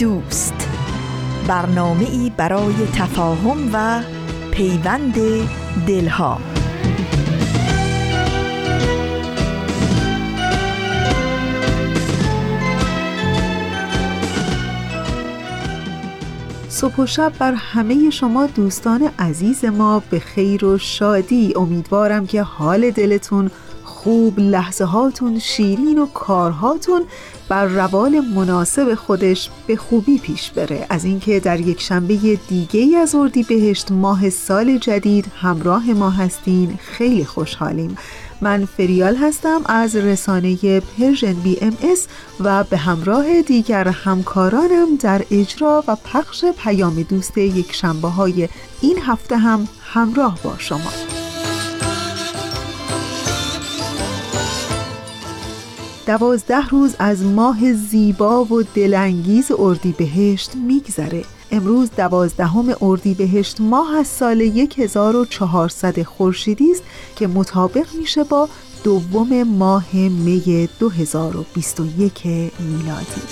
دوست. برنامه ای برای تفاهم و پیوند دلها. صبح و شب بر همه شما دوستان عزیز ما به خیر و شادی. امیدوارم که حال دلتون خوب لحظه هاتون شیرین و کارهاتون بر روال مناسب خودش به خوبی پیش بره. از اینکه در یک شنبه دیگه ای از اردی بهشت ماه سال جدید همراه ما هستین. خیلی خوشحالیم. من فریال هستم از رسانه Persian BMS و به همراه دیگر همکارانم در اجرا و پخش پیام دوست یک شنبه های این هفته هم همراه با شما. دوازده روز از ماه زیبا و دلانگیز اردیبهشت میگذره. امروز دوازدهم اردیبهشت ماه از سال 1400 خورشیدی است که مطابق میشه با دوم ماه می 2021 میلادی.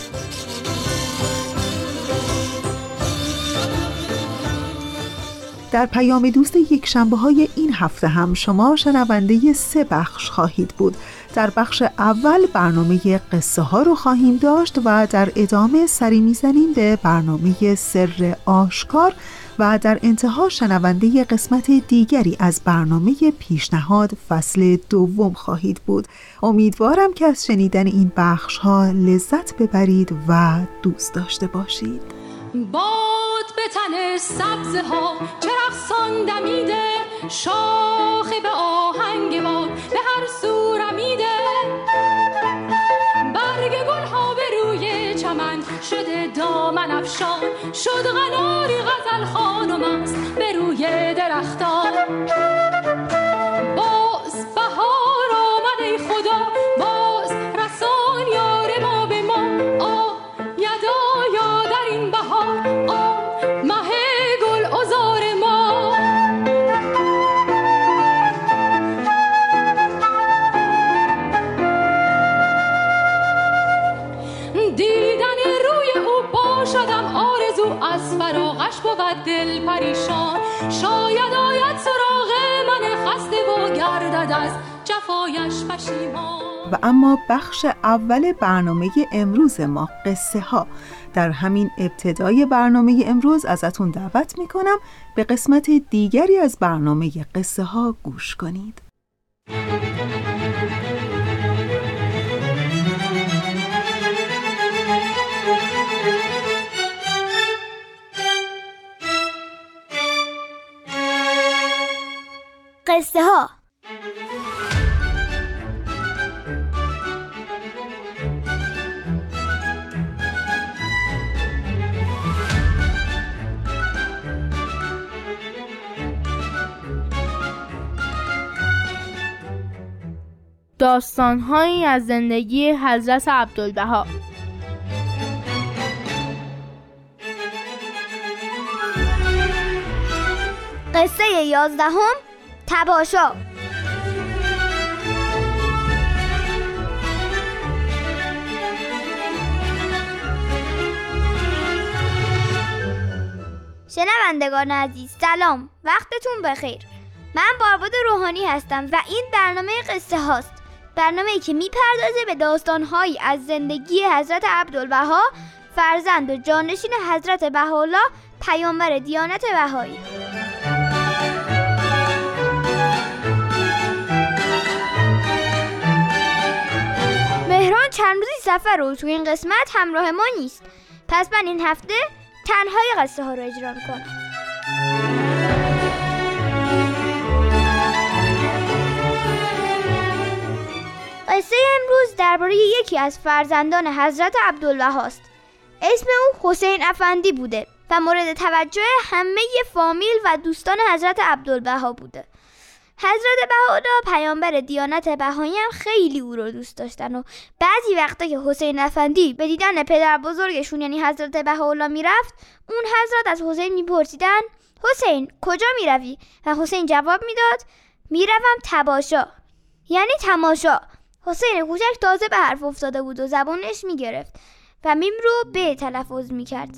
در پیام دوست یک شنبه های این هفته هم شما شنونده سه بخش خواهید بود. در بخش اول برنامه قصه ها رو خواهیم داشت و در ادامه سری می‌زنیم به برنامه سر آشکار و در انتها شنونده قسمت دیگری از برنامه پیشنهاد فصل دوم خواهید بود. امیدوارم که از شنیدن این بخش ها لذت ببرید و دوست داشته باشید. باد به تن سبز ها چرخ دمیده شاخه به آهنگ باد به هر سورمیده برگ گل ها به روی چمن شده دامن افشان شد غناری غزل خانم است به روی درختان. و اما بخش اول برنامه امروز ما قصه ها. در همین ابتدای برنامه امروز ازتون دعوت می‌کنم به قسمت دیگری از برنامه قصه ها گوش کنید. قصه ها داستانهایی از زندگی حضرت عبدالبها. قصه یازدهم تباشا. شنوندگان عزیز سلام. وقتتون بخیر. من بارباد روحانی هستم و این برنامه قصه هاست. برنامه که می‌پردازه به داستانهایی از زندگی حضرت عبدالبها فرزند و جانشین حضرت بهاءالله پیامبر دیانت بهایی. مهران چند روزی سفر رو تو این قسمت همراه ما نیست. پس من این هفته تنهای قصه ها رو اجرا کنم قصه امروز درباره یکی از فرزندان حضرت عبدالبهاست اسم او حسین افندی بوده و مورد توجه همه فامیل و دوستان حضرت عبدالبها بوده. حضرت بهاءالله پیامبر دیانت بهایی هم خیلی او رو دوست داشتن و بعضی وقتا که حسین افندی به دیدن پدر بزرگشون یعنی حضرت بهاءالله می‌رفت اون حضرت از حسین میپرسیدن حسین کجا می‌روی؟ و حسین جواب می‌داد می‌روم تباشا یعنی تماشا. حسین کوچک تازه به حرف افتاده بود و زبانش می‌گرفت و میم رو به تلفظ می‌کرد.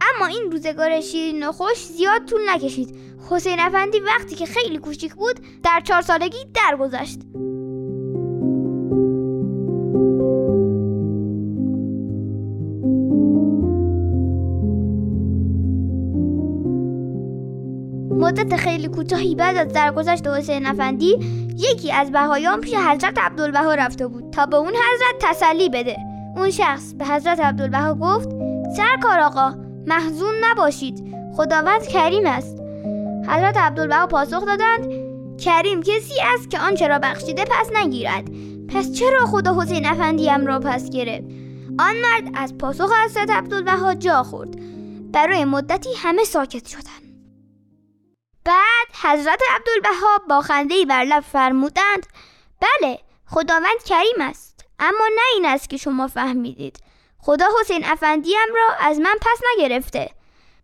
اما این روزگار شیرین و خوش زیاد طول نکشید. حسین افندی وقتی که خیلی کوچیک بود در چهار سالگی درگذشت. مدت خیلی کوتاهی بعد از درگذشت حسین افندی یکی از بهایان پیش حضرت عبدالبها رفته بود تا به اون حضرت تسلی بده. اون شخص به حضرت عبدالبها گفت سرکار آقا محزون نباشید خداوند کریم است. حضرت عبدالبها پاسخ دادند کریم کسی است که آنچه را بخشیده پس نگیرد. پس چرا خدا حسین افندیم را پس گرفت؟ آن مرد از پاسخ حضرت عبدالبها جا خورد. برای مدتی همه ساکت شدند. بعد حضرت عبدالبها با خنده بر لب فرمودند بله خداوند کریم است اما نه این است که شما فهمیدید. خدا حسین افندیم را از من پس نگرفته.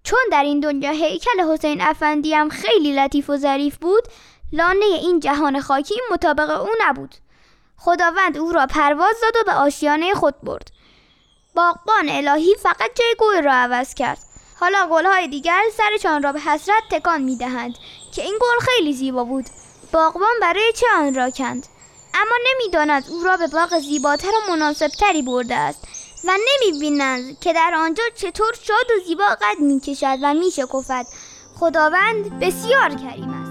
چون در این دنیا هیکل حسین افندیم خیلی لطیف و ظریف بود لانه این جهان خاکی مطابق او نبود. خداوند او را پرواز داد و به آشیانه خود برد. باغبان الهی فقط جای گل را عوض کرد. حالا گلهای دیگر سرشان را به حسرت تکان می دهند که این گل خیلی زیبا بود. باغبان برای چه آن را کند؟ اما نمی‌داند او را به باغ زیباتر و مناسبتری برده است و نمی بینند که در آنجا چطور شاد و زیبا قد می کشد و می شکفد خداوند بسیار کریم است.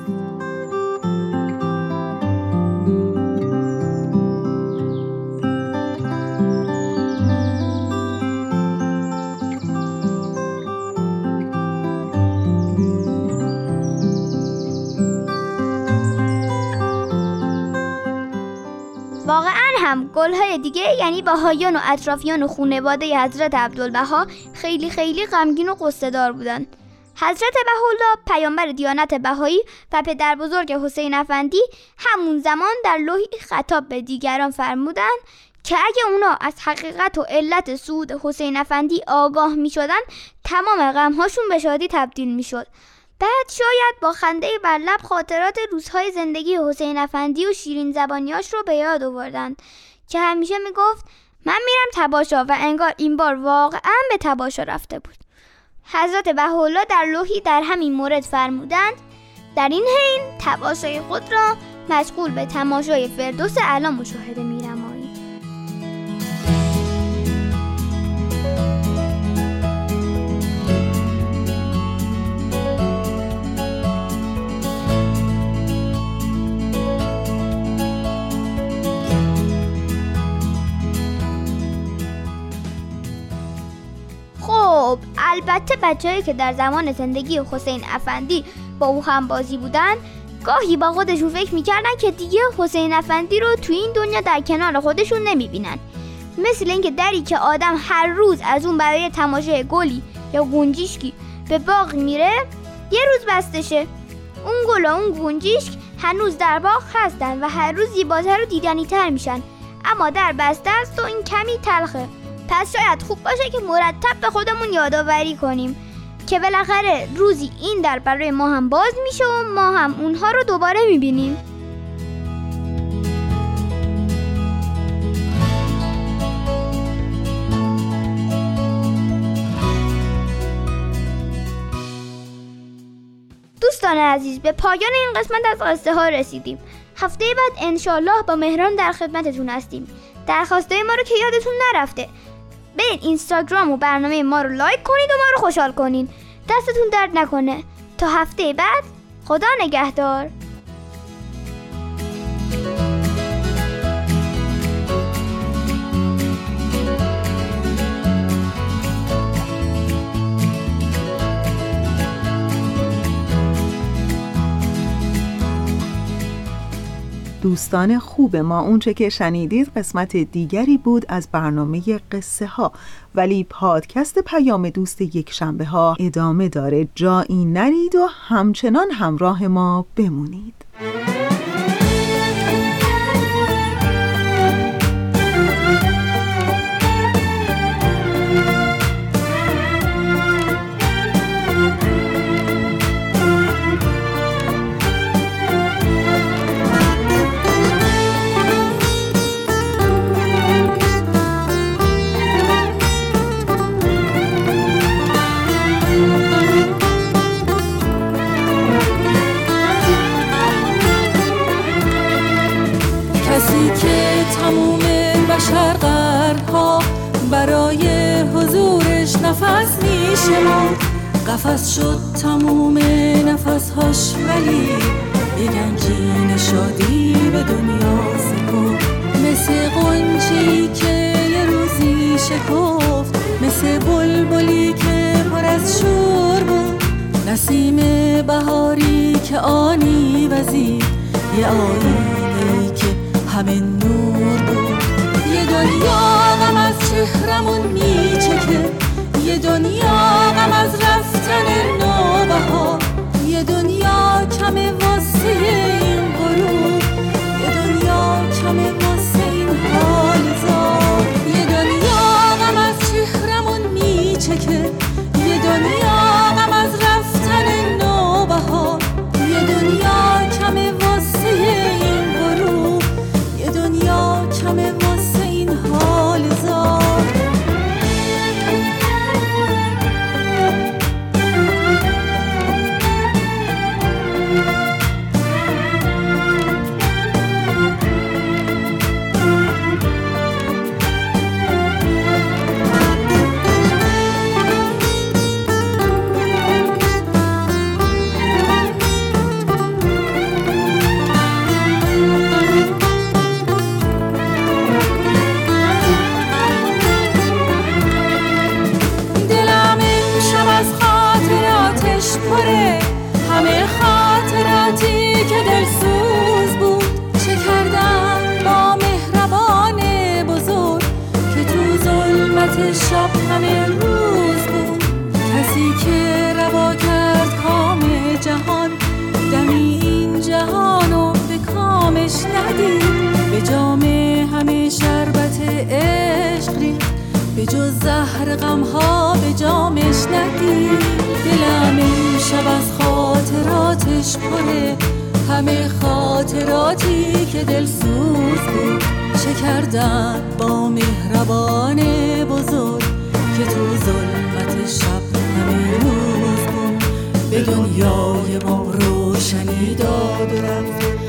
هم گلهای دیگه یعنی بهایان و اطرافیان و خونواده حضرت عبدالبها خیلی خیلی غمگین و قصه بودن حضرت بهاءالله پیامبر دیانت بهایی و پدر بزرگ حسین افندی همون زمان در لوحی خطاب به دیگران فرمودند که اگه اونا از حقیقت و علت سود حسین افندی آگاه می شدن تمام غمهاشون به شادی تبدیل می شد بعد شاید با خنده بر لب خاطرات روزهای زندگی حسین افندی و شیرین زبانیاش رو به یاد آوردند که همیشه می‌گفت من میرم تباشا و انگار این بار واقعا به تباشا رفته بود. حضرت بهاءالله در لوحی در همین مورد فرمودند در این حین تباشای خود را مشغول به تماشای فردوس اعلی مشاهده میرم. البته بچههایی که در زمان زندگی حسین افندی با او هم بازی بودن گاهی با خودشون فکر می‌کردن که دیگه حسین افندی رو تو این دنیا در کنار خودشون نمی‌بینن. مثل اینکه دری که آدم هر روز از اون برای تماشای گلی یا گونجیشکی به باغ میره یه روز بستشه. اون گل و اون گونجیشک هنوز در باغ هستن و هر روز زیباتر و دیدنی تر میشن. اما در بسته است و این کمی تلخه. پس شاید خوب باشه که مرتب به خودمون یادآوری کنیم که بالاخره روزی این در برای ما هم باز میشه و ما هم اونها رو دوباره می‌بینیم. دوستان عزیز به پایان این قسمت از قصه ها رسیدیم. هفته بعد انشالله با مهران در خدمتتون هستیم. درخواسته ما رو که یادتون نرفته. برین اینستاگرام و برنامه ما رو لایک کنید و ما رو خوشحال کنید دستتون درد نکنه. تا هفته بعد خدا نگهدار. دوستان خوب ما. اونچه که شنیدید قسمت دیگری بود از برنامه قصه ها ولی پادکست پیام دوست یک شنبه ها ادامه داره. جایی نرید و همچنان همراه ما بمونید. نفس میشه. قفص شد تموم نفسهاش ولی یه گنجین شادی به دنیا سپرد. مثل قنچی که یه روزی شکفت مثل بلبلی که پر از شور بود. نسیم بهاری که آنی وزید یه آینه که همه نور بود. یه دنیا غم از چهرمون میچکه. یه دنیا غم از رفتن نوبها یه دنیا کم واسه این غروب یه دنیا کم واسه این حال زار. یه دنیا غم از چهرمون میچکه. یه دنیا ندید به جام همه شربت عشق ریخت به جز زهر غمها به جامش ندید دلم شب از خاطراتش پره. همه خاطراتی که دل سوز بود چه کردن با مهربان بزرگ. که تو ظلمت شب همه روز بود به دنیای ما روشنی داد و رفت.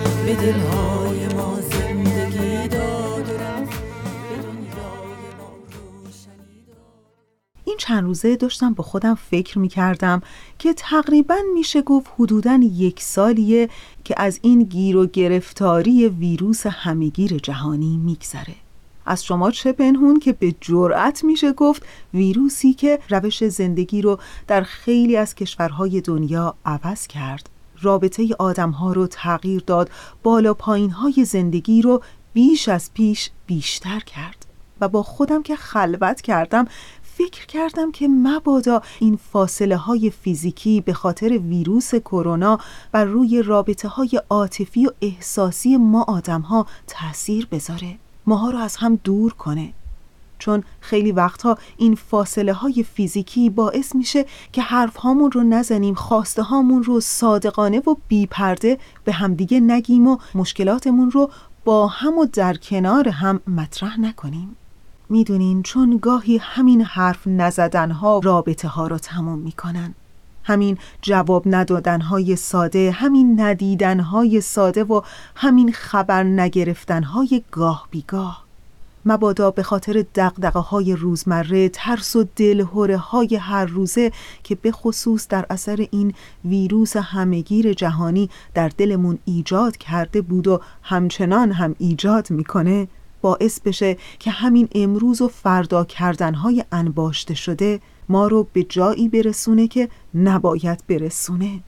چند روزه داشتم با خودم فکر می کردم که تقریبا میشه گفت حدودا یک سالیه که از این گیر و گرفتاری ویروس همگیر جهانی میگذره. از شما چه پنهون که به جرأت میشه گفت ویروسی که روش زندگی رو در خیلی از کشورهای دنیا عوض کرد. رابطه آدمها رو تغییر داد بالا پایین های زندگی رو بیش از پیش بیشتر کرد و با خودم که خلوت کردم فکر کردم که مبادا این فاصله های فیزیکی به خاطر ویروس کرونا بر روی رابطه های عاطفی و احساسی ما آدم ها تأثیر بذاره. ماها رو از هم دور کنه. چون خیلی وقتها این فاصله های فیزیکی باعث میشه که حرف هامون رو نزنیم خواسته هامون رو صادقانه و بیپرده به همدیگه نگیم و مشکلاتمون رو با هم و در کنار هم مطرح نکنیم. می‌دونین چون گاهی همین حرف نزدن ها رابطه ها رو تموم می‌کنن. همین جواب ندادن های ساده همین ندیدن های ساده و همین خبر نگرفتن های گاه بیگاه. مبادا به خاطر دقدقه های روزمره ترس و دلهوره های هر روزه که به خصوص در اثر این ویروس همگیر جهانی در دلمون ایجاد کرده بود و همچنان هم ایجاد می‌کنه باعث بشه که همین امروز و فردا کردنهای انباشته شده ما رو به جایی برسونه که نباید برسونه.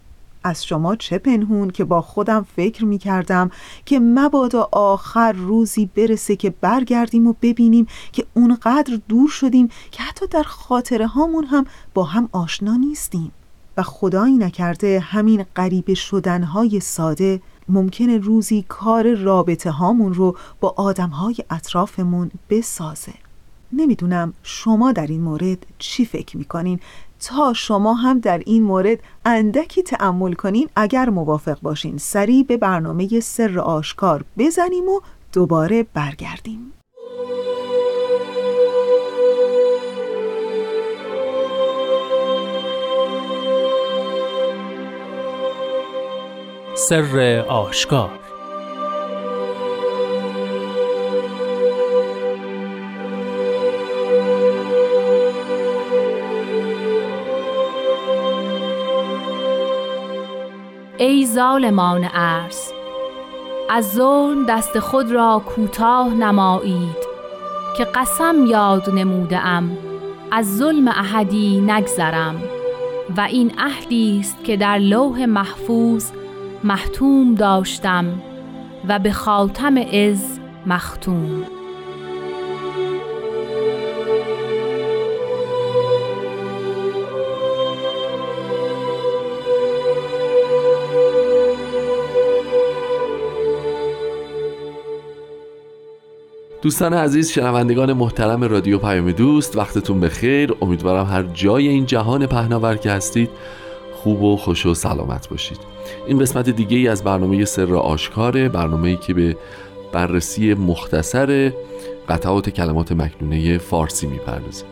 از شما چه پنهون که با خودم فکر می کردم که مبادا آخر روزی برسه که برگردیم و ببینیم که اونقدر دور شدیم که حتی در خاطره هامون هم با هم آشنا نیستیم. و خدایی نکرده همین غریبه شدنهای ساده ممکنه روزی کار رابطه هامون رو با آدم های اطرافمون بسازه. نمی‌دونم شما در این مورد چی فکر می‌کنین. تا شما هم در این مورد اندکی تعمل کنین اگر موافق باشین. سریع به برنامه سر آشکار بزنیم و دوباره برگردیم. سر آشکار ظالمان عرض از ظلم دست خود را کوتاه نمایید که قسم یاد نموده ام از ظلم احدی نگذرم و این عهدی است که در لوح محفوظ محتوم داشتم و به خاتم از مختوم. دوستان عزیز شنوندگان محترم رادیو پیام دوست وقتتون بخیر. امیدوارم هر جای این جهان پهناور که هستید خوب و خوش و سلامت باشید. این قسمت دیگه ای از برنامه سر آشکاره برنامه ای که به بررسی مختصر قطعات کلمات مکنونه فارسی می‌پردازه.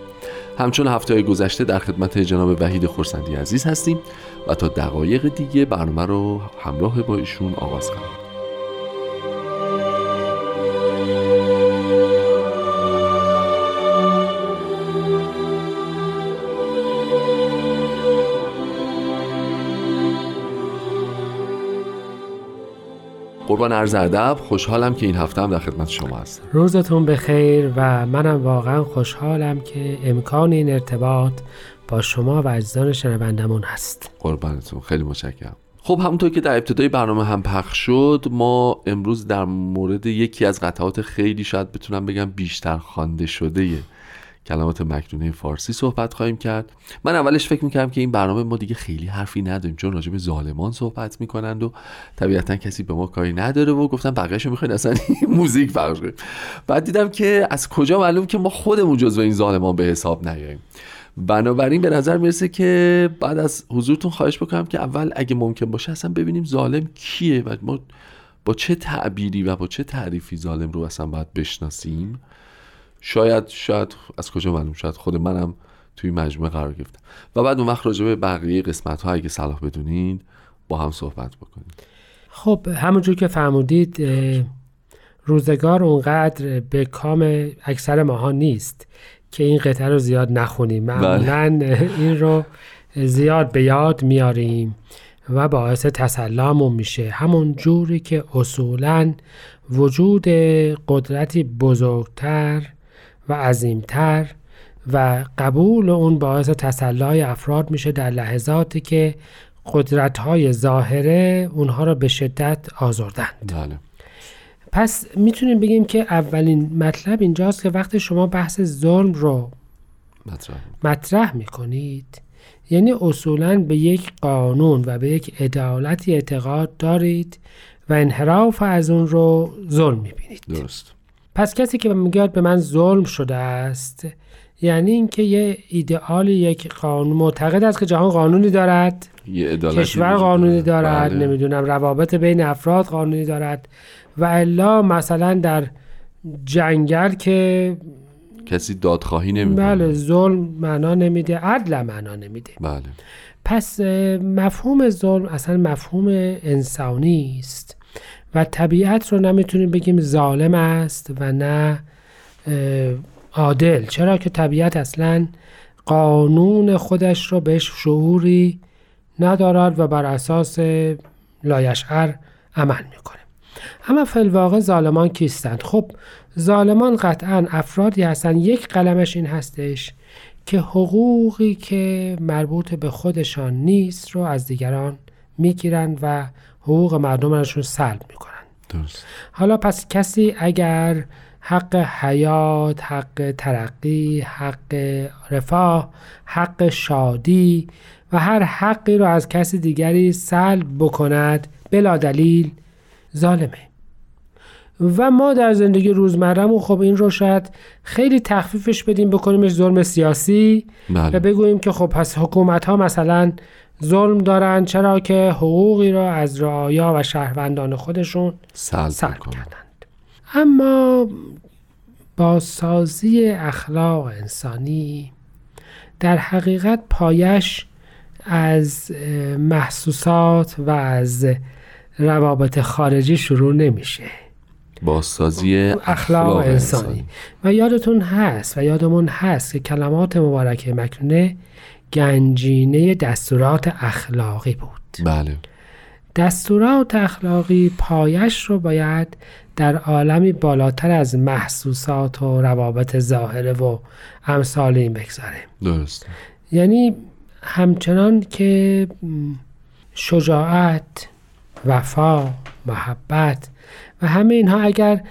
همچون هفته های گذشته در خدمت جناب وحید خورسندی عزیز هستیم و تا دقایق دیگه برنامه رو همراه با ایشون آغاز خواهیم قربان عرض ادب خوشحالم که این هفته هم در خدمت شما هستم. روزتون بخیر و منم واقعا خوشحالم که امکان این ارتباط با شما و اجزان شنوندمون هست. قربانتون خیلی متشکرم. خب همونطور که در ابتدای برنامه هم پخش شد ما امروز در مورد یکی از قطعات خیلی شاید بتونم بگم بیشتر خوانده شده کلمات مکنونه فارسی صحبت خواهیم کرد. من اولش فکر می‌کردم که این برنامه ما دیگه خیلی حرفی نداریم چون راجع به ظالمان صحبت می‌کنند و طبیعتا کسی به ما کاری نداره و گفتم بقیه‌شو می‌خواین اصلا موزیک پخش کنیم. بعد دیدم که از کجا معلوم که ما خودمون جزو این ظالمان به حساب نیاییم. بنابراین به نظر می‌رسه که بعد از حضورتون خواهش بکنم که اول اگه ممکن باشه اصلا ببینیم ظالم کیه و ما با چه تعبیری و با چه تعریفی ظالم رو اصلا باید بشناسیم. شاید شاید از کجا معلوم شاید خود منم توی مجموعه قرار گرفتم. و بعد اون وقت راجع به بقیه قسمت ها اگه صلاح بدونین با هم صحبت بکنیم. خب همونجور که فرمودید روزگار اونقدر به کام اکثر ماها نیست که این قطعه رو زیاد نخونیم. معمولا بله. این رو زیاد به یاد میاریم و باعث تسلامون میشه. همون جوری که اصولا وجود قدرتی بزرگتر و عظیمتر و قبول اون باعث تسلای افراد میشه در لحظاتی که قدرت های ظاهره اونها را به شدت آزردند. بله. پس می‌تونیم بگیم که اولین مطلب اینجاست که وقتی شما بحث ظلم رو مطرح, مطرح می‌کنید یعنی اصولا به یک قانون و به یک عدالتی اعتقاد دارید و انحراف از اون رو ظلم می‌بینید. درست. پس کسی که میگه به من ظلم شده است یعنی اینکه یه ایدئال یک قانون معتقد است که جهان قانونی دارد یه کشور قانونی دارد. بله. نمی‌دونم روابط بین افراد قانونی دارد و الا مثلا در جنگل که کسی دادخواهی نمی‌کنه. بله ظلم معنا نمیده عدل معنا نمیده. بله. پس مفهوم ظلم اصلا مفهوم انسانی است. و طبیعت رو نمی‌تونیم بگیم ظالم است و نه عادل. چرا که طبیعت اصلا قانون خودش رو بهش شعوری ندارد و بر اساس لایشعر عمل می‌کنه. اما فلواقع ظالمان کیستند؟ خب ظالمان قطعا افرادی هستند. یک قلمش این هستش که حقوقی که مربوط به خودشان نیست رو از دیگران می‌گیرن و حقوق مردم ازشون سلب می‌کنن. درست. حالا پس کسی اگر حق حیات، حق ترقی، حق رفاه، حق شادی و هر حقی رو از کسی دیگری سلب بکند بلا دلیل ظالمه. و ما در زندگی روزمرهمون خب این رو شاید خیلی تخفیفش بدیم بکنیمش ظلم سیاسی بله. و بگوییم که خب پس حکومت ها مثلا ظلم دارن چرا که حقوقی را از رعایا و شهروندان خودشون سلب. کردند. اما بازسازی اخلاق انسانی در حقیقت پایش از محسوسات و از روابط خارجی شروع نمیشه. بازسازی اخلاق انسانی. و یادتون هست و یادمون هست که کلمات مبارکه مکنونه گنجینه دستورات اخلاقی بود. بله. دستورات اخلاقی پایش رو باید در عالمی بالاتر از محسوسات و روابط ظاهره و امثال این بگذاره درست یعنی همچنان که شجاعت وفا محبت و همه اینها اگر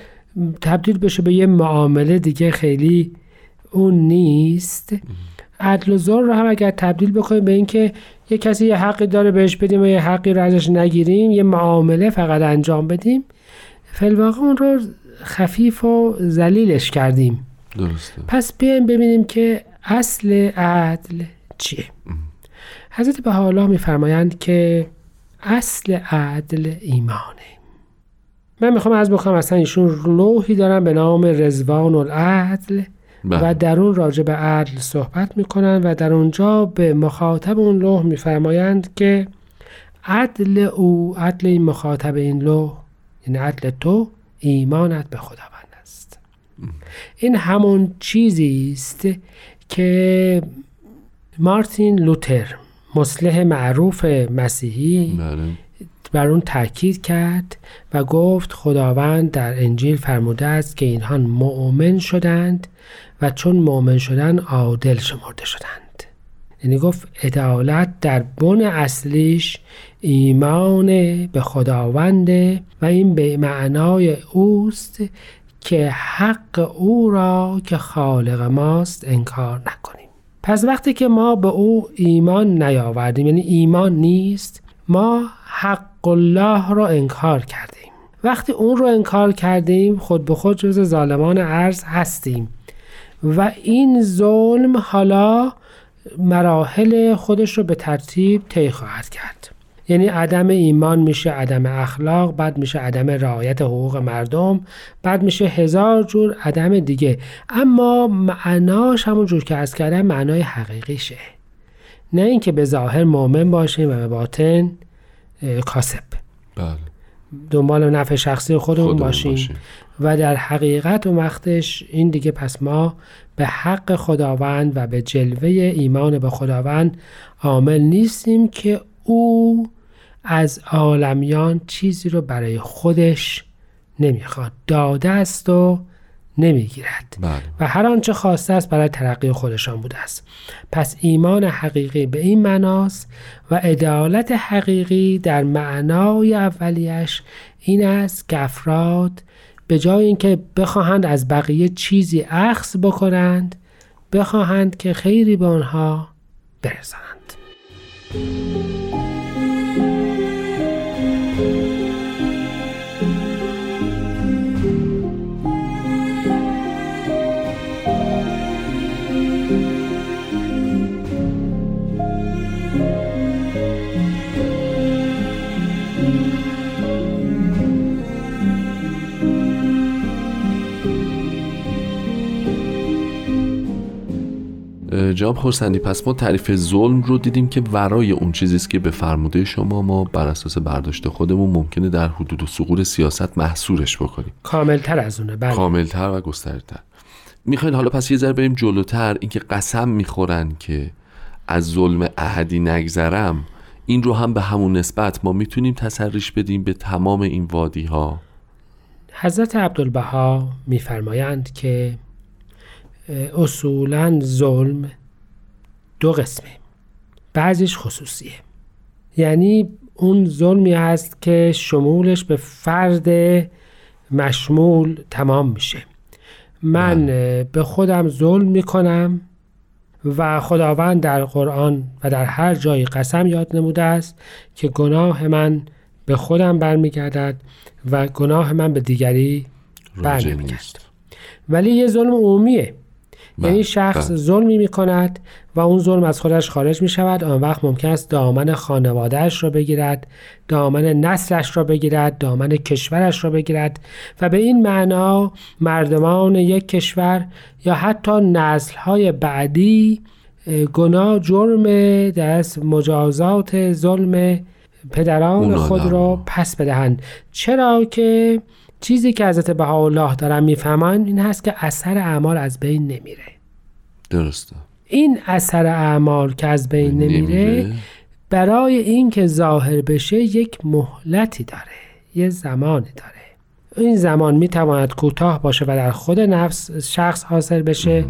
تبدیل بشه به یه معامله دیگه خیلی اون نیست. عدل و ظلم رو هم اگر تبدیل بکنیم به اینکه یه کسی یه حقی داره بهش بدیم و یه حقی رو ازش نگیریم یه معامله فقط انجام بدیم فلواقع اون رو خفیف و ذلیلش کردیم. درسته. پس بیایم ببینیم که اصل عدل چیه. حضرت بهاءالله میفرمایند که اصل عدل ایمانه. من می‌خوام از بکنم اصلا ایشون لوحی دارن به نام رزوان العدل. و بله. در اون راجع به عدل صحبت می‌کنن و در اونجا به مخاطب اون لوح میفرمایند که عدل او عدل این مخاطب این لوح یعنی عدل تو ایمانت به خداوند است این همون چیزی است که مارتین لوتر مصلح معروف مسیحی بله بر اون تاکید کرد و گفت خداوند در انجیل فرموده است که اینها مؤمن شدند و چون مؤمن شدن عادل شمرده شدند. یعنی گفت عدالت در بن اصلیش ایمان به خداوند و این به معنای اوست که حق او را که خالق ماست انکار نکنیم. پس وقتی که ما به او ایمان نیاوردیم یعنی ایمان نیست ما حق الله را انکار کردیم. وقتی اون رو انکار کردیم خود به خود جز ظالمان عرض هستیم. و این ظلم حالا مراحل خودش رو به ترتیب طی خواهد کرد. یعنی عدم ایمان میشه عدم اخلاق بعد میشه عدم رعایت حقوق مردم بعد میشه هزار جور عدم دیگه. اما معناش همون جور که از کردم معنای حقیقیشه. نه اینکه به ظاهر مؤمن باشیم و به باطن کاسب. بله. دنبال نفع شخصی خودمون, خودمون باشیم. باشیم. و در حقیقت اون وقتش این دیگه پس ما به حق خداوند و به جلوه ایمان به خداوند عامل نیستیم که او از عالمیان چیزی رو برای خودش نمی‌خواد. داده است و نمی‌گیرد. بله. و هر آنچه خواسته است برای ترقی خودشان بوده است. پس ایمان حقیقی به این معناست و عدالت حقیقی در معنای اولیش این است که افراد به جای اینکه بخواهند از بقیه چیزی اخذ بکنند بخواهند که خیری به آنها برسانند جناب خورسندی. پس ما تعریف ظلم رو دیدیم که ورای اون چیزی است که به فرموده شما ما بر اساس برداشت خودمون ممکنه در حدود و سقور سیاست محصورش بکنیم. کاملتر از اونه بله. کاملتر و گسترده‌تر. می‌خواین حالا پس یه ذره بریم جلوتر. اینکه قسم می‌خورن که از ظلم احدی نگذرم این رو هم به همون نسبت ما می‌تونیم تسریش بدیم به تمام این وادی ها حضرت عبدالبها میفرمایند که اصولا ظلم دو قسمه. بعضیش خصوصیه. یعنی اون ظلمی است که شمولش به فرد مشمول تمام میشه. من بله. به خودم ظلم می‌کنم و خداوند در قرآن و در هر جایی قسم یاد نموده است که گناه من به خودم برمیگردد و گناه من به دیگری برنمیگردد. ولی یه ظلم عمومیه. یعنی شخص بله. ظلمی می کند و اون ظلم از خودش خارج می شود آن وقت ممکن است دامن خانوادهش را بگیرد دامن نسلش را بگیرد دامن کشورش را بگیرد و به این معنا مردمان یک کشور یا حتی نسلهای بعدی گناه جرم دست مجازات ظلم پدران خود را پس بدهند. چرا که چیزی که حضرت بهاءالله دارن می‌فهمن این هست که اثر اعمال از بین نمیره. درسته. این اثر اعمال که از بین نمیره. برای اینکه ظاهر بشه یک مهلتی داره یه زمانی داره. این زمان می‌تواند کوتاه باشه و در خود نفس شخص حاصل بشه.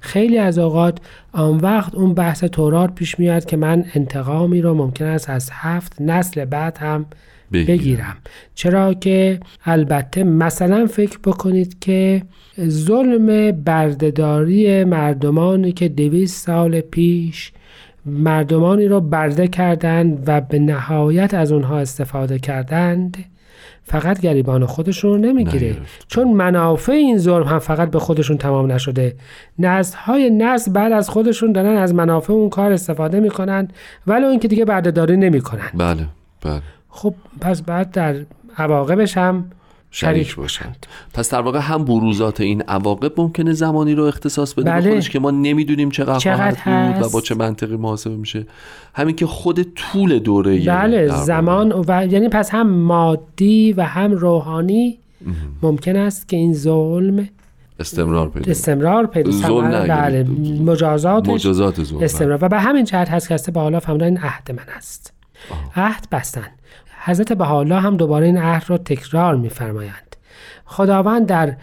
خیلی از اوقات آن وقت اون بحث تورات پیش میاد که من انتقامی رو ممکن است از هفت نسل بعد هم بگیرم. چرا که البته مثلا فکر بکنید که ظلم بردهداری مردمانی که دویست سال پیش مردمانی را برده کردند و به نهایت از اونها استفاده کردند فقط گریبان خودشون رو نمی‌گیره. چون منافع این ظلم هم فقط به خودشون تمام نشده. نسل های نسل بعد از خودشون دارن از منافع اون کار استفاده می‌کنن ولی اون که دیگه بردهداری نمی‌کنن. بله بله. خب پس بعد در عواقبش هم شریک باشند. پس در واقع هم بروزات این عواقب ممکنه زمانی رو اختصاص بده؟ بله. خودش که ما نمی‌دونیم چقدر, چقدر خواهد بود و با چه منطقی محاسبه میشه. همین که خود طول دوره بله زمان و یعنی پس هم مادی و هم روحانی ممکن است که این ظلم استمرار پیدا استمرار پیدا بله مجازات مجازات ظلم استمرار. و به همین جهت هست که حالا فهمیدن این عهد من است. عهد بستن. حضرت بهاءالله هم دوباره این عهد را تکرار میفرمایند. خداوند در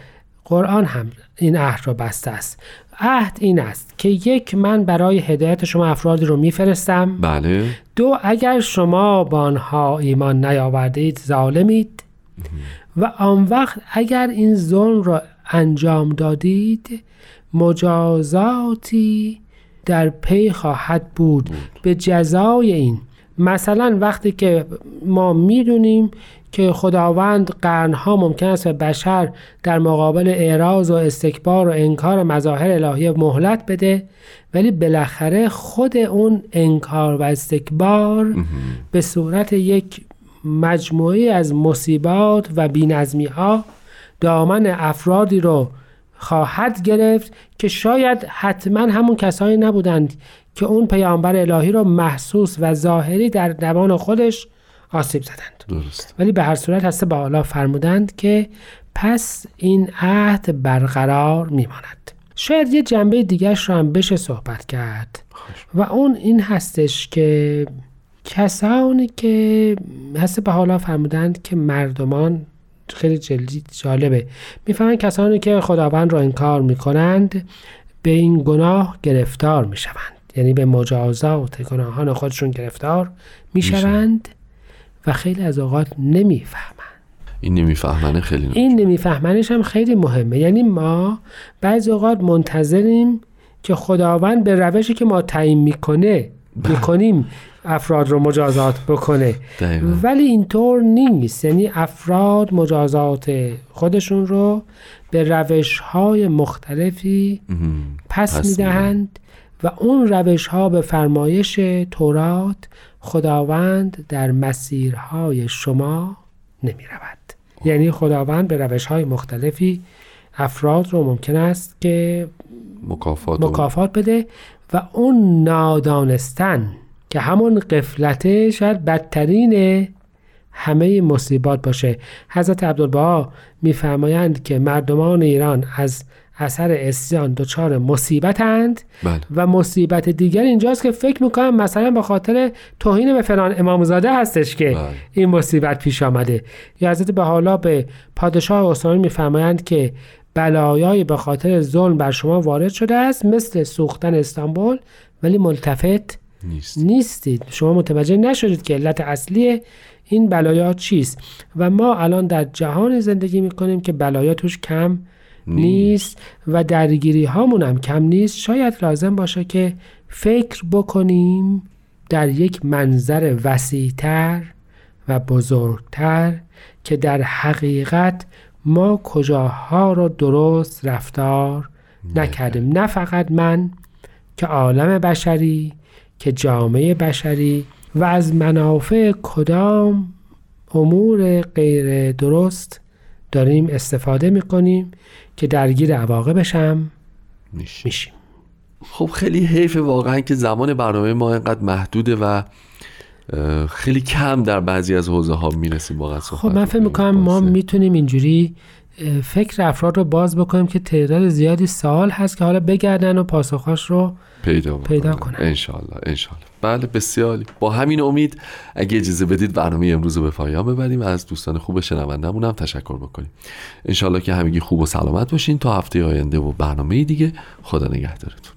قرآن هم این عهد را بسته است. عهد این است که یک من برای هدایت شما افرادی رو میفرستم. بله. دو اگر شما با آنها ایمان نیاوردید ظالمید. و آن وقت اگر این ظلم را انجام دادید مجازاتی در پی خواهد بود, بود. به جزای این مثلا وقتی که ما می‌دونیم که خداوند قرنها ممکن است به بشر در مقابل اعراض و استکبار و انکار مظاهر الهی مهلت بده ولی بالاخره خود اون انکار و استکبار به صورت یک مجموعی از مصیبات و بینظمی ها دامن افرادی رو خواهد گرفت که شاید حتما همون کسانی نبودند که اون پیامبر الهی رو محسوس و ظاهری در دوان خودش آسیب زدند. درست. ولی به هر صورت هسته به حالا فرمودند که پس این عهد برقرار میماند. شاید یه جنبه دیگرش رو هم بشه صحبت کرد. و اون این هستش که کسانی که هسته به حالا فرمودند که مردمان خیلی جلدی جالبه. می‌فهمن کسانی که خداوند را انکار می‌کنند به این گناه گرفتار می‌شوند. یعنی به مجازات گناهان خودشون گرفتار می‌شوند و خیلی از اوقات نمی‌فهمند. این نمیفهمنه خیلی این نمیفهمنش هم خیلی مهمه. یعنی ما بعضی اوقات منتظریم که خداوند به روشی که ما تعیین می‌کنه. می‌کنیم افراد رو مجازات بکنه. ولی اینطور نیست. یعنی افراد مجازات خودشون رو به روش های مختلفی پس, پس می‌دهند و اون روش ها به فرمایش تورات خداوند در مسیرهای شما نمی رود یعنی خداوند به روش های مختلفی افراد رو ممکن است که مکافات, مکافات بده و اون نادانستن که همون قفلته شاید بدترین همه مصیبات باشه حضرت عبدالبها میفرمایند که مردمان ایران از اثر اسیان دچار مصیبتند بله. و مصیبت دیگر اینجاست که فکر می‌کنم مثلا به خاطر توهین به فلان امامزاده هستش که بله. این مصیبت پیش آمده یا حضرت به حالا به پادشاه عثمانی میفرمایند که بلایای به خاطر ظلم بر شما وارد شده است مثل سوختن استانبول ولی ملتفت نیست. نیستید. شما متوجه نشدید که علت اصلی این بلایات چیست. و ما الان در جهان زندگی می‌کنیم که بلایا توش کم نیست و درگیری هامون هم کم نیست. شاید لازم باشه که فکر بکنیم در یک منظر وسیعتر و بزرگتر که در حقیقت ما کجاها رو درست رفتار نکردیم. نه فقط من که عالم بشری که جامعه بشری و از منافع کدام امور غیر درست داریم استفاده می‌کنیم که درگیر عواقبش هم میشیم. خب خیلی حیف واقعا که زمان برنامه ما اینقدر محدوده و خیلی کم در بعضی از حوزه ها می‌رسیم واقعا خب من فکر می‌کنم ما می‌تونیم اینجوری فکر افراد رو باز بکنیم که تعداد زیادی سال هست که حالا بگردن و پاسخاش رو پیدا, پیدا کنن. انشالله انشالله بله بسیاری. با همین امید اگه اجازه بدید برنامه امروز رو به پایان ببریم. از دوستان خوب شنوندمون هم تشکر بکنیم. انشالله که همگی خوب و سلامت باشین تا هفته آینده و برنامه دیگه. خدا نگهدارتون.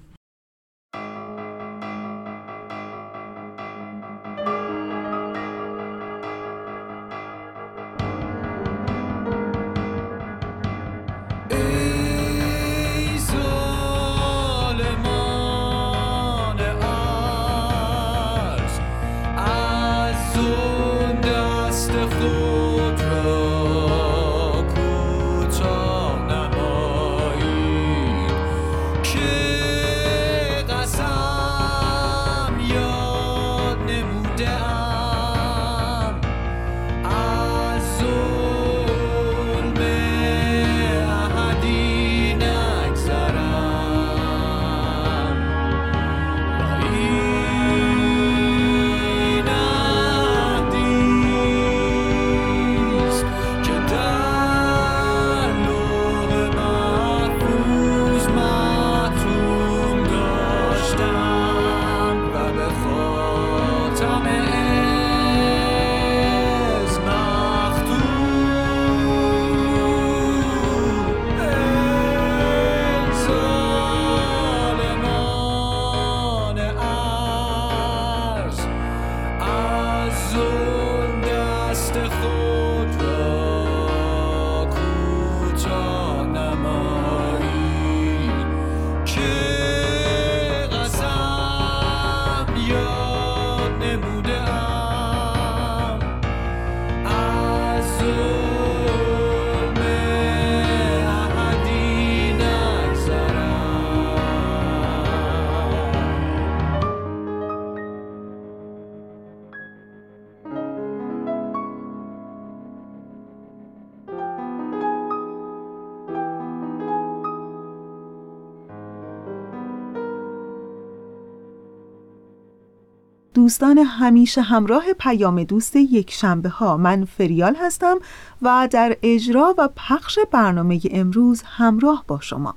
دوستان همیشه همراه پیام دوست یک شنبه ها من فریال هستم و در اجرا و پخش برنامه امروز همراه با شما.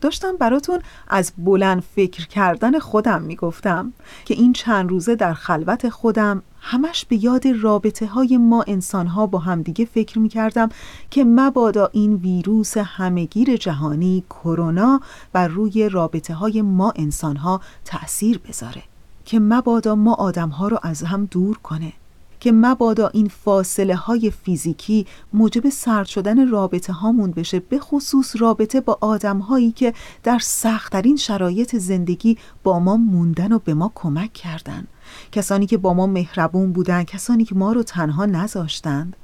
داشتم براتون از بلند فکر کردن خودم می‌گفتم که این چند روزه در خلوت خودم همش به یاد رابطه های ما انسان ها با همدیگه فکر می کردم که مبادا این ویروس همگیر جهانی کرونا بر روی رابطه های ما انسان ها تأثیر بذاره. که مبادا ما آدم ها رو از هم دور کنه که مبادا این فاصله های فیزیکی موجب سرد شدن رابطه هامون بشه به خصوص رابطه با آدم هایی که در سختترین شرایط زندگی با ما موندن و به ما کمک کردن. کسانی که با ما مهربون بودن کسانی که ما رو تنها نذاشتند.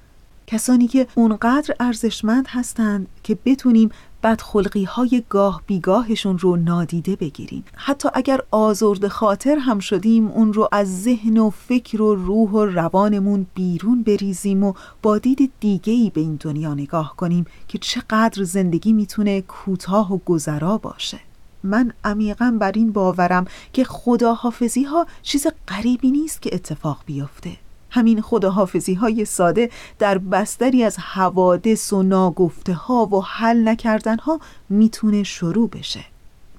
کسانی که اونقدر ارزشمند هستند که بتونیم بدخلقی های گاه بیگاهشون رو نادیده بگیریم. حتی اگر آزرد خاطر هم شدیم اون رو از ذهن و فکر و روح و روانمون بیرون بریزیم و با دید دیگه ای به این دنیا نگاه کنیم که چقدر زندگی می‌تونه کوتاه و گذرا باشه. من عمیقا بر این باورم که خداحافظی ها چیز غریبی نیست که اتفاق بیفته. همین خداحافظی های ساده در بستری از حوادث و ناگفته ها و حل نکردن ها می‌تونه شروع بشه.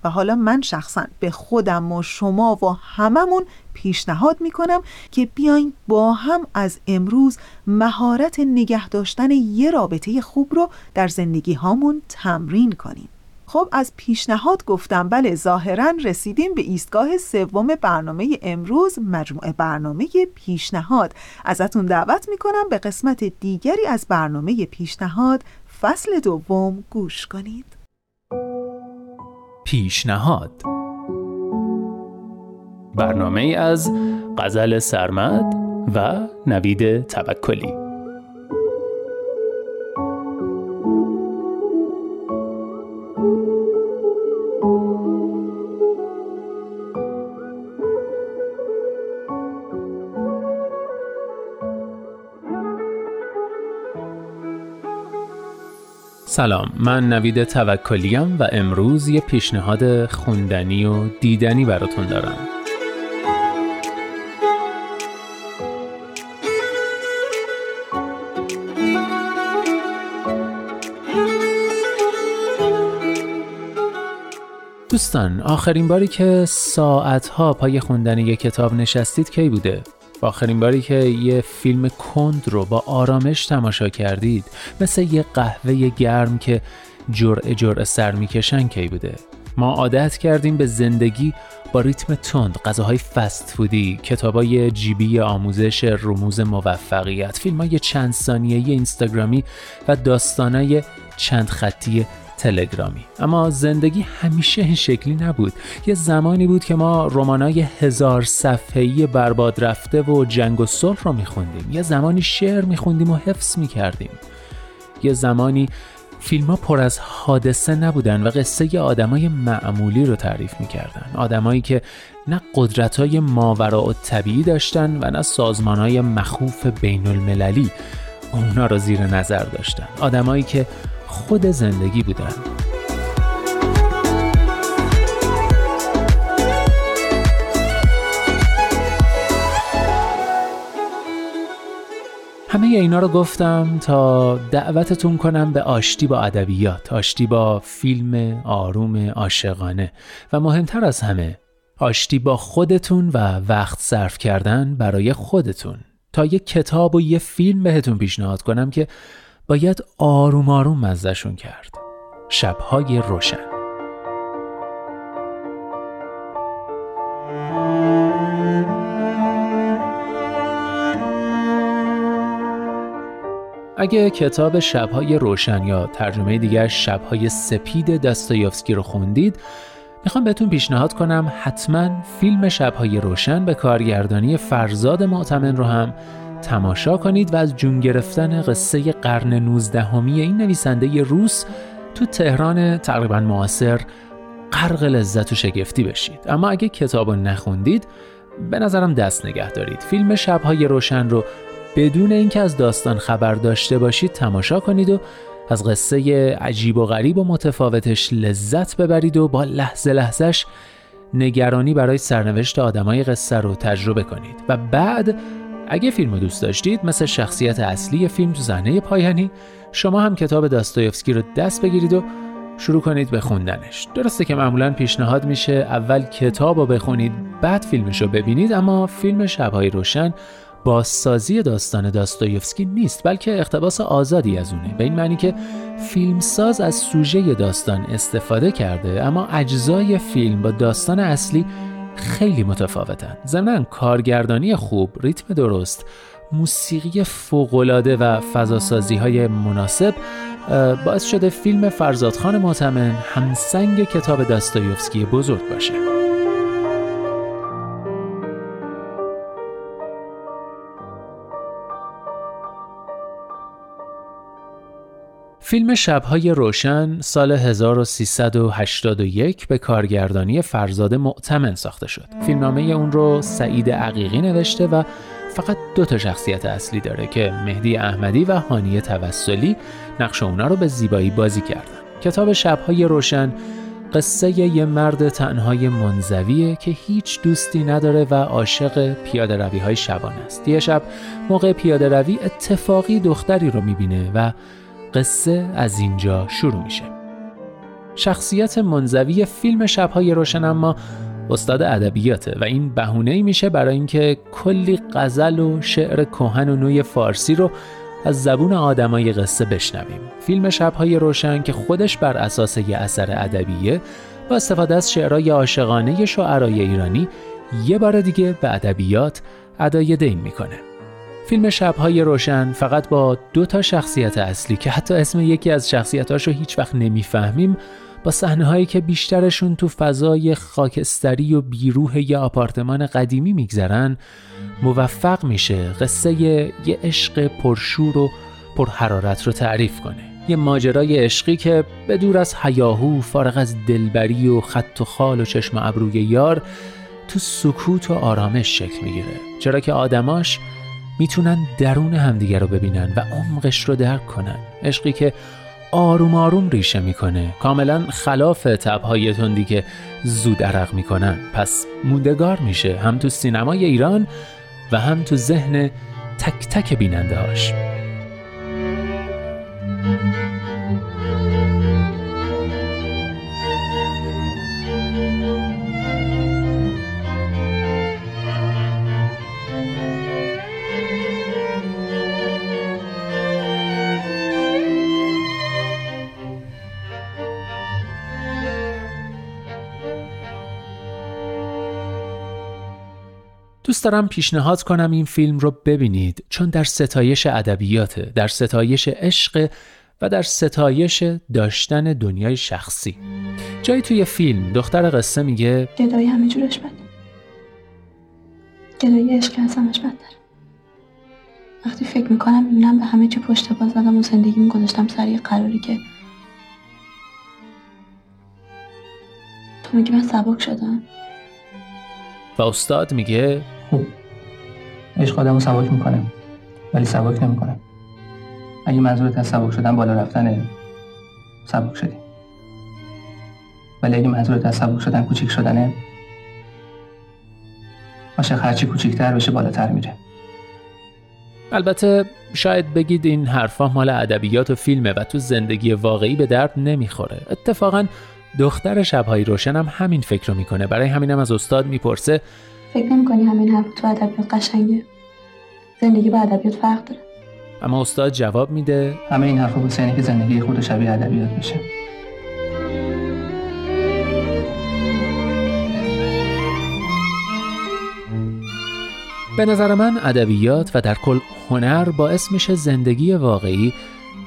و حالا من شخصا به خودم و شما و هممون پیشنهاد می‌کنم که بیاین با هم از امروز مهارت نگه داشتن یه رابطه خوب رو در زندگی هامون تمرین کنیم. خب از پیشنهاد گفتم. بله ظاهرا رسیدیم به ایستگاه سوم برنامه امروز مجموعه برنامه پیشنهاد. ازتون دعوت می‌کنم به قسمت دیگری از برنامه پیشنهاد. فصل دوم گوش کنید. پیشنهاد. برنامه از غزل سرمد و نوید توکلی. سلام من نوید توکلیم و امروز یه پیشنهاد خوندنی و دیدنی براتون دارم دوستان آخرین باری که ساعتها پای خوندن یک کتاب نشستید کی بوده؟ آخرین باری که یه فیلم کند رو با آرامش تماشا کردید مثل یه قهوه گرم که جرعه جرعه سر می‌کشن کی بوده؟ ما عادت کردیم به زندگی با ریتم تند غذاهای فست فودی کتابای جیبی آموزش رموز موفقیت فیلمای چند ثانیه‌ای اینستاگرامی و داستانای چند خطی تلگرامی. اما زندگی همیشه این شکلی نبود. یه زمانی بود که ما رمانای هزار صفحه‌ای برباد رفته و جنگ و صلح رو میخوندیم. یه زمانی شعر میخوندیم و حفظ می‌کردیم. یه زمانی فیلم ها پر از حادثه نبودن و قصه آدمای معمولی رو تعریف می‌کردن. آدمایی که نه قدرت های ماورا و طبیعی داشتن و نه سازمان های مخوف بین المللی اونا رو زیر نظر داشتن. آدمایی که خود زندگی بودن. همه اینا رو گفتم تا دعوتتون کنم به آشتی با ادبیات، آشتی با فیلم آروم عاشقانه و مهمتر از همه آشتی با خودتون و وقت صرف کردن برای خودتون. تا یه کتاب و یه فیلم بهتون پیشنهاد کنم که باید آروم آروم مزدشون کرد. شبهای روشن. اگه کتاب شبهای روشن یا ترجمه دیگر شبهای سپید داستایوفسکی رو خوندید می‌خوام بهتون پیشنهاد کنم حتما فیلم شبهای روشن به کارگردانی فرزاد معتمن رو هم تماشا کنید و از جون گرفتن قصه قرن 19 این نویسنده روس تو تهران تقریبا معاصر غرق لذت و شگفتی بشید. اما اگه کتاب رو نخوندید به نظرم دست نگه دارید. فیلم شبهای روشن رو بدون اینکه از داستان خبر داشته باشید تماشا کنید و از قصه عجیب و غریب و متفاوتش لذت ببرید و با لحظه لحظهش نگرانی برای سرنوشت آدمای قصه رو تجربه کنید. و بعد اگه فیلم رو دوست داشتید مثل شخصیت اصلی فیلم تو پایانی شما هم کتاب داستایوفسکی رو دست بگیرید و شروع کنید به خوندنش. درسته که معمولا پیشنهاد میشه اول کتاب رو بخونید بعد فیلمش رو ببینید اما فیلم شبهای روشن بازسازی داستان داستایوفسکی نیست بلکه اقتباس آزادی از اونه. به این معنی که فیلمساز از سوژه داستان استفاده کرده اما اجزای فیلم با داستان اصلی خیلی متفاوتن. ضمنا کارگردانی خوب ریتم درست موسیقی فوقالعاده و فضاسازی های مناسب باعث شده فیلم فرزادخان معتمن همسنگ کتاب داستایوفسکی بزرگ باشه. فیلم شبهای روشن سال 1381 به کارگردانی فرزاد معتمن ساخته شد. فیلمنامه اون رو سعید عقیقی نوشته و فقط دو تا شخصیت اصلی داره که مهدی احمدی و هانی توسلی نقش اونا رو به زیبایی بازی کردن. کتاب شبهای روشن قصه یه مرد تنهای منزویه که هیچ دوستی نداره و عاشق پیاده روی های شبانه است. یه شب موقع پیاده روی اتفاقی دختری رو می‌بینه و قصه از اینجا شروع میشه. شخصیت منزوی فیلم شبهای روشن اما استاد ادبیاته و این بهونه میشه برای اینکه کلی غزل و شعر کهن و نوی فارسی رو از زبون آدمای قصه بشنویم. فیلم شبهای روشن که خودش بر اساس یه اثر ادبیه با استفاده از شعرهای عاشقانه شاعرای ایرانی یه بار دیگه به ادبیات ادای دین می‌کنه. فیلم شبهای روشن فقط با دو تا شخصیت اصلی که حتی اسم یکی از شخصیتاش رو هیچ وقت نمی‌فهمیم با صحنه هایی که بیشترشون تو فضای خاکستری و بیروه یه آپارتمان قدیمی میگذرن موفق میشه قصه یه عشق پرشور و پرحرارت رو تعریف کنه. یه ماجرای عشقی که به دور از حیاهو فارغ از دلبری و خط و خال و چشم ابروی یار تو سکوت و آرامش شکل می‌گیره. چرا که آدماش می‌تونن درون همدیگه رو ببینن و عمقش رو درک کنن. عشقی که آروم آروم ریشه می‌کنه. کاملا خلاف تبهای تندی که زود عرق می‌کنن. پس موندگار میشه. هم تو سینمای ایران و هم تو ذهن تک تک بیننده هاش دوست دارم پیشنهاد کنم این فیلم رو ببینید چون در ستایش ادبیات، در ستایش عشق و در ستایش داشتن دنیای شخصی. جایی توی فیلم دختر قصه میگه گدایی همه جورش بده. گدایی عشق از همش بدتر. وقتی فکر می‌کنم می‌بینم به همه چی پشت باز زدم و زندگی گذاشتم سر یه قراری که تو میگی من سبک شدم و استاد میگه خوب. عشق آدم رو سبک می‌کنه ولی سبک نمی‌کنه. اگه منظورت از سبک شدن بالا رفتنه سبک شدی. ولی اگه منظورت از سبک شدن کوچیک شدنه عاشق هرچی کوچیکتر بشه بالاتر میره. البته شاید بگید این حرفا مال ادبیات و فیلمه و تو زندگی واقعی به درد نمی‌خوره. اتفاقا دختر شبهای روشنم همین فکر رو می‌کنه. برای همینم از استاد می‌پرسه فکر نمی‌کنی همین حرف تو ادبیات قشنگه؟ زندگی با ادبیات فرق داره. اما استاد جواب میده. همه این حرفا واسه که زندگی خود شبیه ادبیات بشه به نظر من ادبیات و در کل هنر باعث میشه زندگی واقعی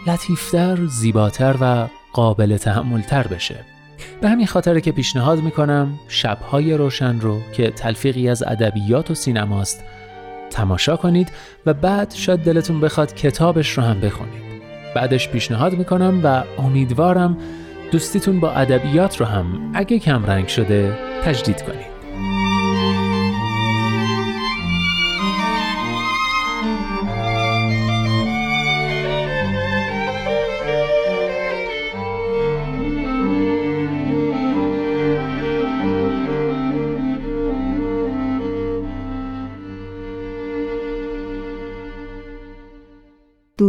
لطیفتر، زیباتر و قابل تحملتر بشه. به همین خاطره که پیشنهاد می‌کنم شبهای روشن رو که تلفیقی از ادبیات و سینماست تماشا کنید و بعد شاید دلتون بخواد کتابش رو هم بخونید. بعدش پیشنهاد می‌کنم و امیدوارم دوستیتون با ادبیات رو هم اگه کم رنگ شده تجدید کنید.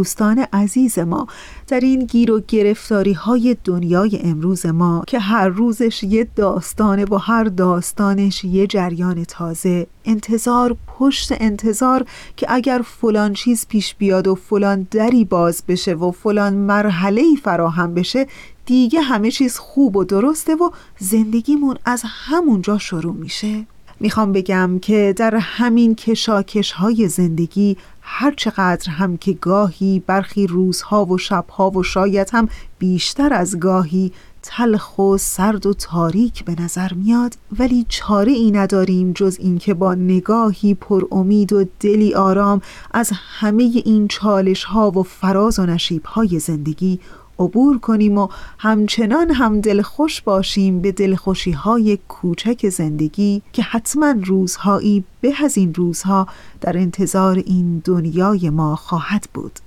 دوستان عزیز ما در این گیر و گرفتاری های دنیای امروز ما که هر روزش یه داستانه و هر داستانش یه جریان تازه انتظار پشت انتظار که اگر فلان چیز پیش بیاد و فلان دری باز بشه و فلان مرحله فراهم بشه دیگه همه چیز خوب و درسته و زندگیمون از همونجا شروع میشه. می‌خوام بگم که در همین کشاکش های زندگی هر چقدر هم که گاهی برخی روزها و شبها و شاید هم بیشتر از گاهی تلخ و سرد و تاریک به نظر میاد ولی چاره ای نداریم جز اینکه با نگاهی پر امید و دلی آرام از همه این چالش ها و فراز و نشیب های زندگی عبور کنیم و همچنان هم دلخوش باشیم به دلخوشی های کوچک زندگی که حتما روزهایی به از این روزها در انتظار این دنیای ما خواهد بود.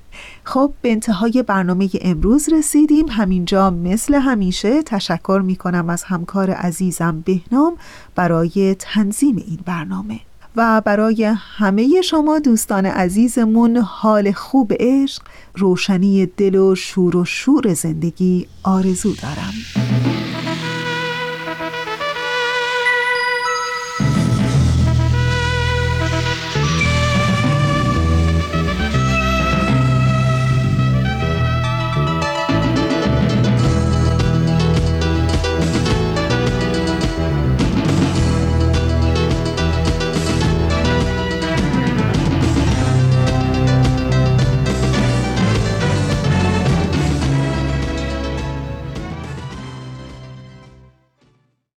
خب به انتهای برنامه امروز رسیدیم. همینجا مثل همیشه تشکر می کنم از همکار عزیزم بهنام برای تنظیم این برنامه. و برای همه شما دوستان عزیزمون حال خوب عشق روشنی دل و شور و شور زندگی آرزو دارم.